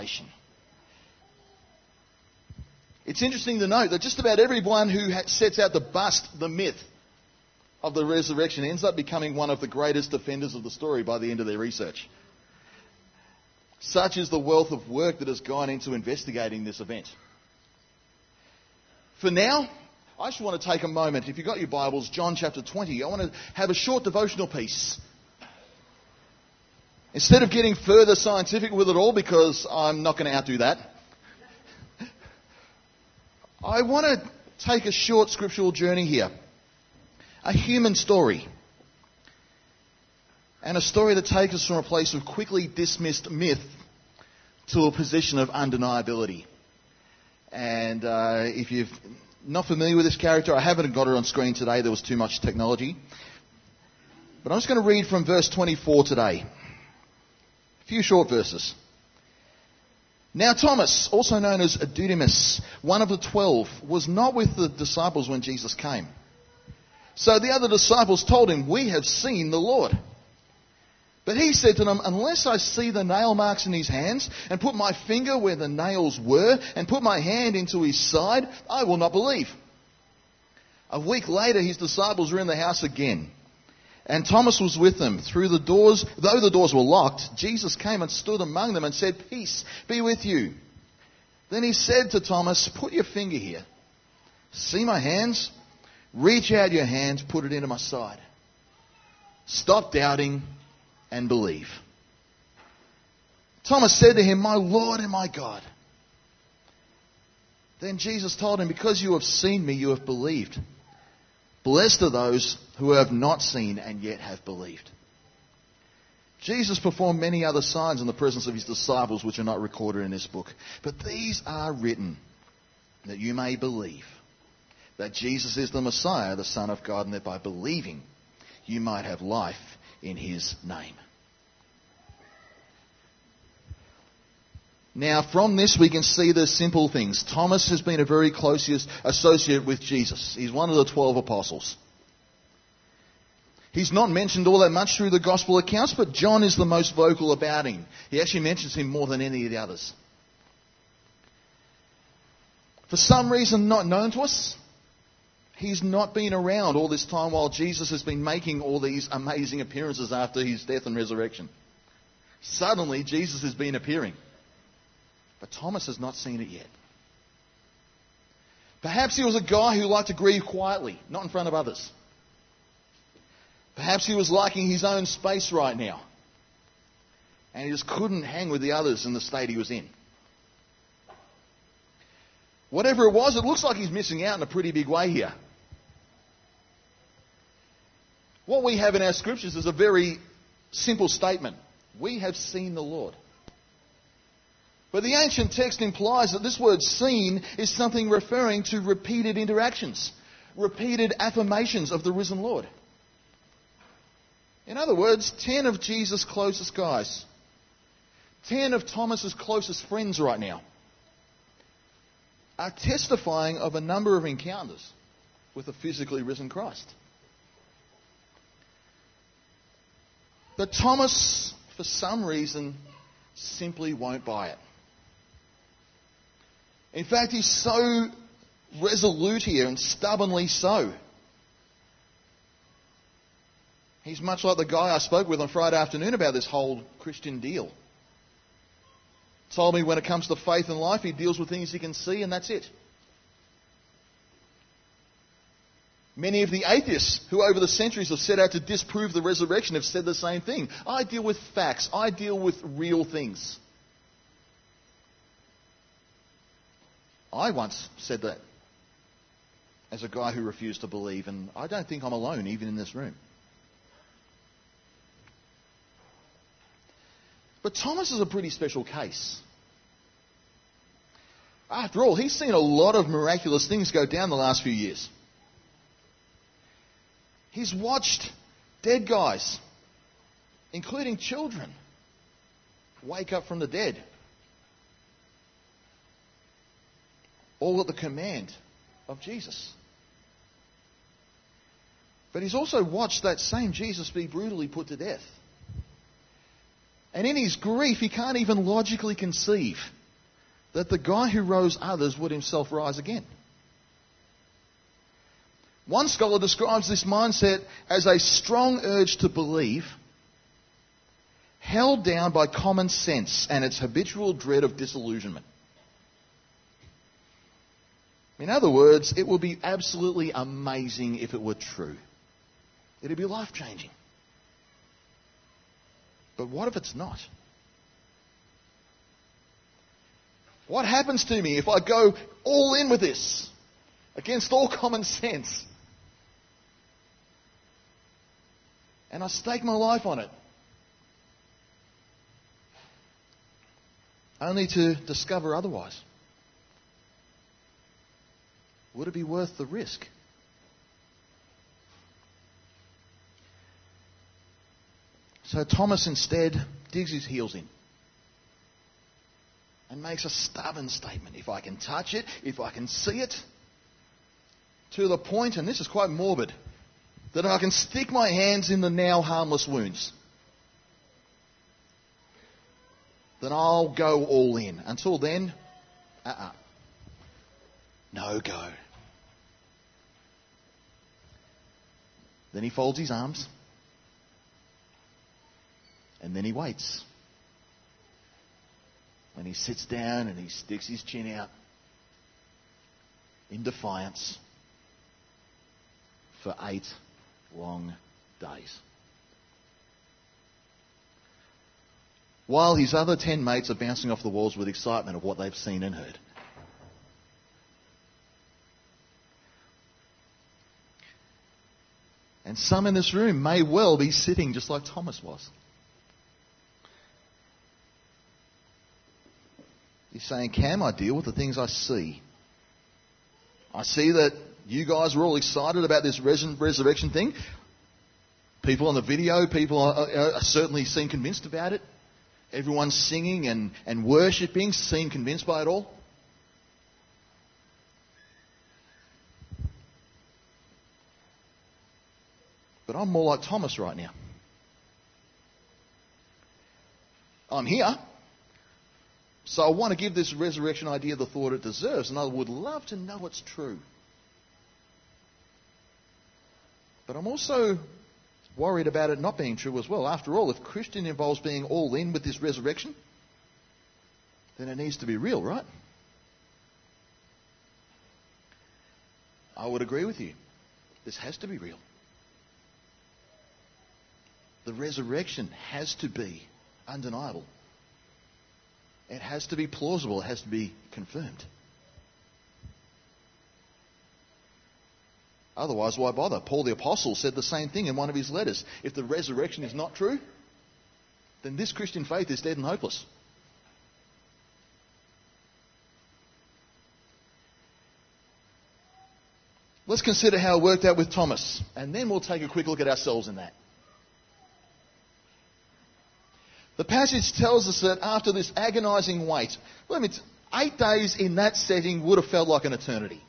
resurrection. It's interesting to note that just about everyone who sets out to bust the myth of the resurrection ends up becoming one of the greatest defenders of the story by the end of their research. Such is the wealth of work that has gone into investigating this event. For now, I just want to take a moment. If you've got your Bibles, John chapter 20, I want to have a short devotional piece. Instead of getting further scientific with it all, because I'm not going to outdo that, I want to take a short scriptural journey here. A human story. And a story that takes us from a place of quickly dismissed myth to a position of undeniability. And uh, if you're not familiar with this character, I haven't got it on screen today. There was too much technology. But I'm just going to read from verse 24 today. Few short verses. Now Thomas, also known as Didymus, one of the twelve, was not with the disciples when Jesus came. So the other disciples told him, We have seen the Lord. But he said to them, Unless I see the nail marks in his hands, and put my finger where the nails were, and put my hand into his side, I will not believe. A week later, his disciples were in the house again. And Thomas was with them. Through the doors, though the doors were locked, Jesus came and stood among them and said, Peace be with you. Then he said to Thomas, Put your finger here. See my hands? Reach out your hand, put it into my side. Stop doubting and believe. Thomas said to him, My Lord and my God. Then Jesus told him, Because you have seen me, you have believed. Blessed are those who have not seen and yet have believed. Jesus performed many other signs in the presence of his disciples, which are not recorded in this book. But these are written that you may believe that Jesus is the Messiah, the Son of God, and that by believing you might have life in his name. Now, from this, we can see the simple things. Thomas has been a very close associate with Jesus. He's one of the twelve apostles. He's not mentioned all that much through the gospel accounts, but John is the most vocal about him. He actually mentions him more than any of the others. For some reason not known to us, he's not been around all this time while Jesus has been making all these amazing appearances after his death and resurrection. Suddenly, Jesus has been appearing. But Thomas has not seen it yet. Perhaps he was a guy who liked to grieve quietly, not in front of others. Perhaps he was liking his own space right now. And he just couldn't hang with the others in the state he was in. Whatever it was, it looks like he's missing out in a pretty big way here. What we have in our scriptures is a very simple statement. We have seen the Lord. But the ancient text implies that this word seen is something referring to repeated interactions, repeated affirmations of the risen Lord. In other words, 10 of Jesus' closest guys, 10 of Thomas's closest friends right now, are testifying of a number of encounters with a physically risen Christ. But Thomas, for some reason, simply won't buy it. In fact, he's so resolute here and stubbornly so. He's much like the guy I spoke with on Friday afternoon about this whole Christian deal. Told me when it comes to faith and life, he deals with things he can see and that's it. Many of the atheists who over the centuries have set out to disprove the resurrection have said the same thing. I deal with facts. I deal with real things. I once said that as a guy who refused to believe, and I don't think I'm alone, even in this room. But Thomas is a pretty special case. After all, he's seen a lot of miraculous things go down the last few years. He's watched dead guys, including children, wake up from the dead. All at the command of Jesus. But he's also watched that same Jesus be brutally put to death. And in his grief, he can't even logically conceive that the guy who rose others would himself rise again. One scholar describes this mindset as a strong urge to believe, held down by common sense and its habitual dread of disillusionment. In other words, it would be absolutely amazing if it were true. It'd be life changing. But what if it's not? What happens to me if I go all in with this against all common sense? And I stake my life on it. Only to discover otherwise. Would it be worth the risk? So Thomas instead digs his heels in and makes a stubborn statement. If I can touch it, if I can see it, to the point, and this is quite morbid, that I can stick my hands in the now harmless wounds, then I'll go all in. Until then, uh uh-uh. No go. Then he folds his arms. And then he waits. And he sits down and he sticks his chin out in defiance for eight long days. While his other ten mates are bouncing off the walls with excitement of what they've seen and heard. And some in this room may well be sitting just like Thomas was. He's saying, Cam, I deal with the things I see. I see that you guys were all excited about this resurrection thing. People on the video, people are, are certainly seem convinced about it. Everyone's singing and, and worshipping, seem convinced by it all. But I'm more like Thomas right now. I'm here. So I want to give this resurrection idea the thought it deserves, and I would love to know it's true. But I'm also worried about it not being true as well. After all, if Christian involves being all in with this resurrection, then it needs to be real, right? I would agree with you. This has to be real. The resurrection has to be undeniable. It has to be plausible, it has to be confirmed. Otherwise, why bother? Paul the Apostle said the same thing in one of his letters. If the resurrection is not true, then this Christian faith is dead and hopeless. Let's consider how it worked out with Thomas, and then we'll take a quick look at ourselves in that. The passage tells us that after this agonizing wait, let me t- eight days in that setting would have felt like an eternity.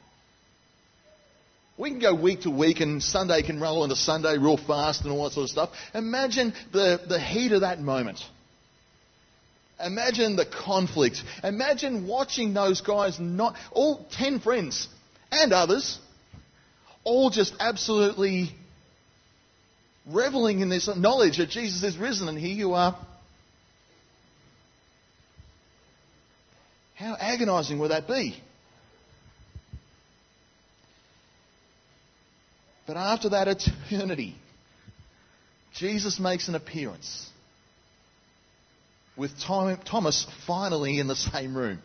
We can go week to week and Sunday can roll into Sunday real fast and all that sort of stuff. Imagine the, the heat of that moment. Imagine the conflict. Imagine watching those guys not, all ten friends and others, all just absolutely reveling in this knowledge that Jesus is risen and here you are How agonizing would that be? But after that eternity, Jesus makes an appearance with Thomas finally in the same room.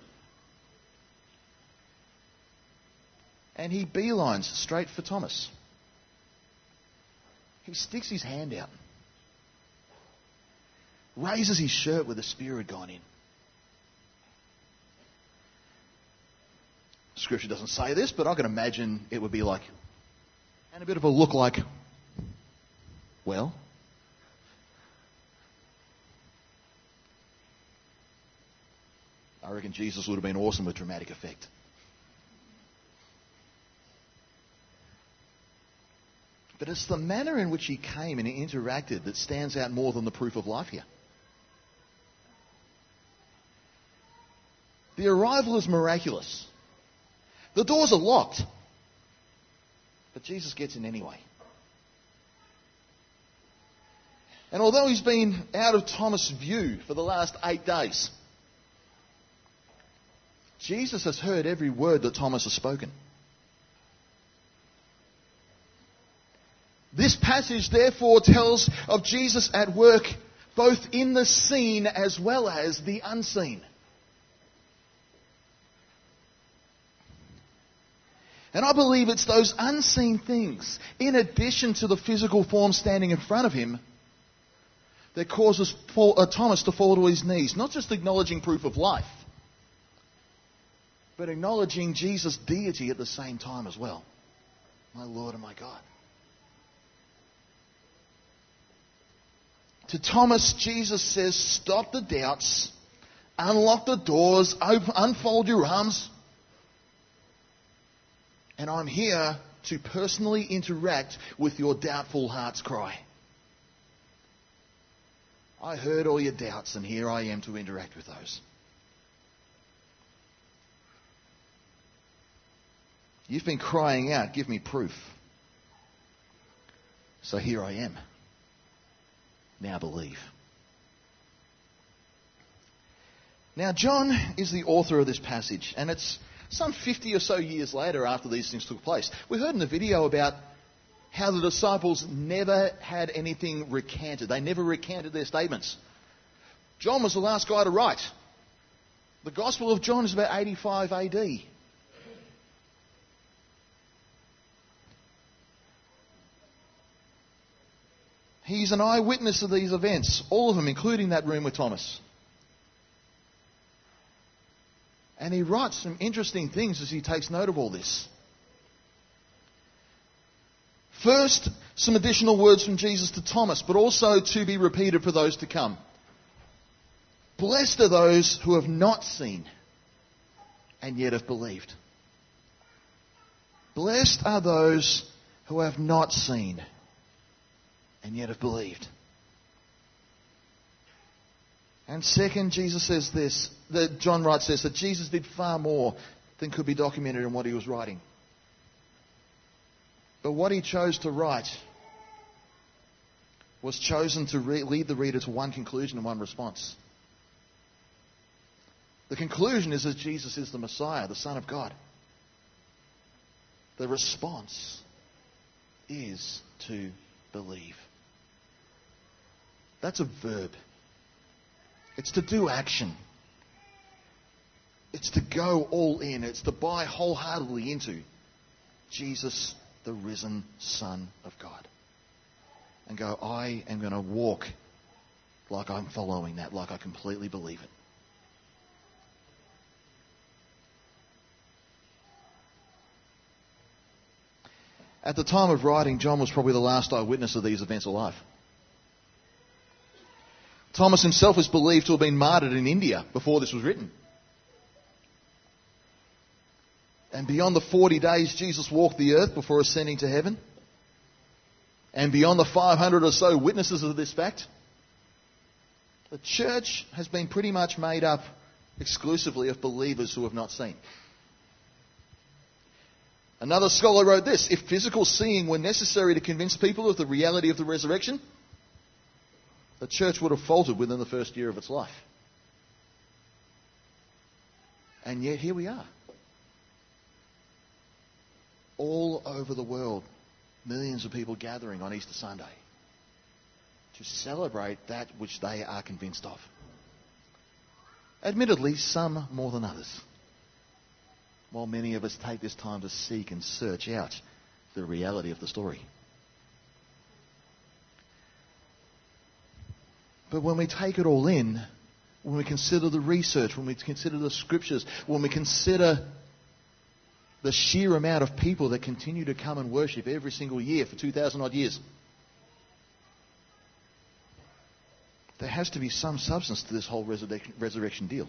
And he beelines straight for Thomas. He sticks his hand out, raises his shirt where the spear had gone in. Scripture doesn't say this, but I can imagine it would be like, and a bit of a look like, well, I reckon Jesus would have been awesome with dramatic effect. But it's the manner in which he came and he interacted that stands out more than the proof of life here. The arrival is miraculous. The doors are locked. But Jesus gets in anyway. And although he's been out of Thomas' view for the last eight days, Jesus has heard every word that Thomas has spoken. This passage therefore tells of Jesus at work both in the seen as well as the unseen. And I believe it's those unseen things, in addition to the physical form standing in front of him, that causes uh, Thomas to fall to his knees. Not just acknowledging proof of life, but acknowledging Jesus' deity at the same time as well. My Lord and my God. To Thomas, Jesus says, Stop the doubts, unlock the doors, open, unfold your arms. And I'm here to personally interact with your doubtful heart's cry. I heard all your doubts, and here I am to interact with those. You've been crying out, give me proof. So here I am. Now believe. Now, John is the author of this passage, and it's some 50 or so years later after these things took place. We heard in the video about how the disciples never had anything recanted. They never recanted their statements. John was the last guy to write. The Gospel of John is about 85 AD. He's an eyewitness of these events, all of them, including that room with Thomas. And he writes some interesting things as he takes note of all this. First, some additional words from Jesus to Thomas, but also to be repeated for those to come. Blessed are those who have not seen and yet have believed. Blessed are those who have not seen and yet have believed. And second, Jesus says this, that John writes this, that Jesus did far more than could be documented in what he was writing. But what he chose to write was chosen to re- lead the reader to one conclusion and one response. The conclusion is that Jesus is the Messiah, the Son of God. The response is to believe. That's a verb. It's to do action. It's to go all in. It's to buy wholeheartedly into Jesus, the risen Son of God. And go, I am going to walk like I'm following that, like I completely believe it. At the time of writing, John was probably the last eyewitness of these events alive. Thomas himself is believed to have been martyred in India before this was written. And beyond the 40 days Jesus walked the earth before ascending to heaven, and beyond the 500 or so witnesses of this fact, the church has been pretty much made up exclusively of believers who have not seen. Another scholar wrote this If physical seeing were necessary to convince people of the reality of the resurrection, the church would have faltered within the first year of its life. And yet here we are. All over the world, millions of people gathering on Easter Sunday to celebrate that which they are convinced of. Admittedly, some more than others. While many of us take this time to seek and search out the reality of the story. But when we take it all in, when we consider the research, when we consider the scriptures, when we consider the sheer amount of people that continue to come and worship every single year for 2,000 odd years, there has to be some substance to this whole resurrection, resurrection deal.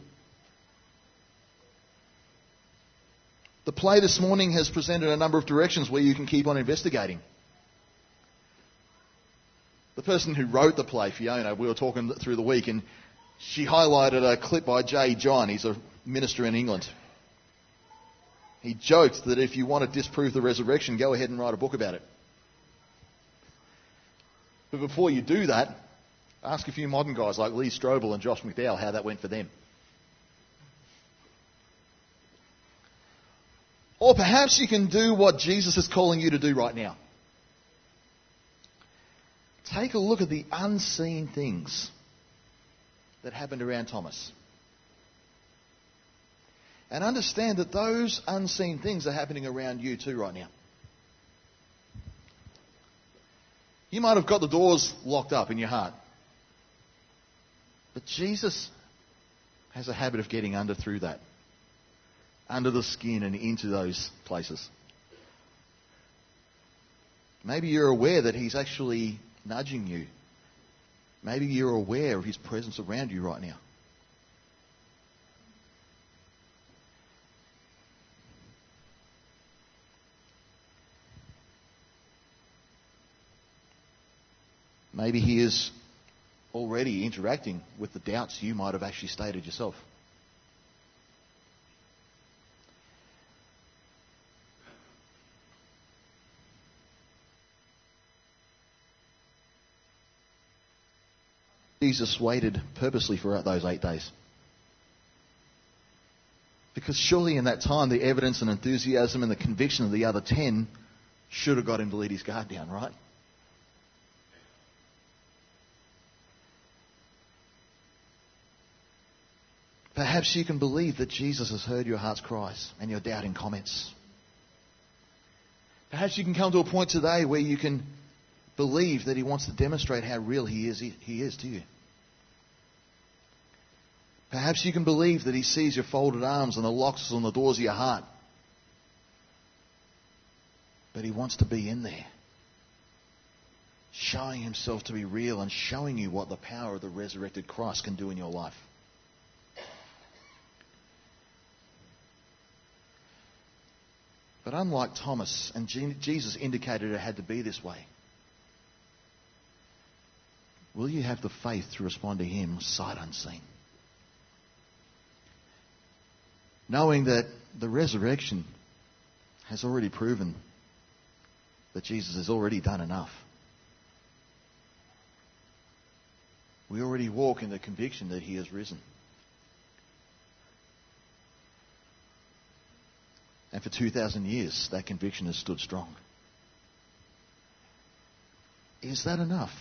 The play this morning has presented a number of directions where you can keep on investigating. The person who wrote the play, Fiona, we were talking through the week, and she highlighted a clip by J.John. He's a minister in England. He joked that if you want to disprove the resurrection, go ahead and write a book about it. But before you do that, ask a few modern guys like Lee Strobel and Josh McDowell how that went for them. Or perhaps you can do what Jesus is calling you to do right now. Take a look at the unseen things that happened around Thomas. And understand that those unseen things are happening around you too right now. You might have got the doors locked up in your heart. But Jesus has a habit of getting under through that, under the skin and into those places. Maybe you're aware that He's actually nudging you. Maybe you're aware of His presence around you right now. Maybe he is already interacting with the doubts you might have actually stated yourself. Jesus waited purposely for those eight days. Because surely in that time, the evidence and enthusiasm and the conviction of the other ten should have got him to let his guard down, right? Perhaps you can believe that Jesus has heard your heart's cries and your doubting comments. Perhaps you can come to a point today where you can believe that He wants to demonstrate how real He is, he is to you. Perhaps you can believe that He sees your folded arms and the locks on the doors of your heart. But He wants to be in there, showing Himself to be real and showing you what the power of the resurrected Christ can do in your life. But unlike Thomas, and Jesus indicated it had to be this way, will you have the faith to respond to Him sight unseen? Knowing that the resurrection has already proven that Jesus has already done enough. We already walk in the conviction that He has risen. And for 2,000 years, that conviction has stood strong. Is that enough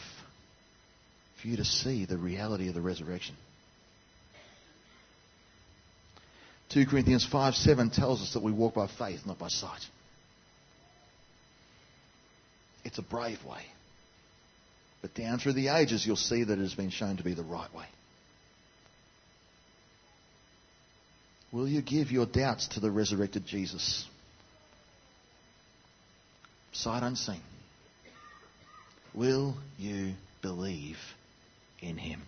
for you to see the reality of the resurrection? 2 Corinthians 5 7 tells us that we walk by faith, not by sight. It's a brave way. But down through the ages, you'll see that it has been shown to be the right way. Will you give your doubts to the resurrected Jesus? Sight unseen. Will you believe in him?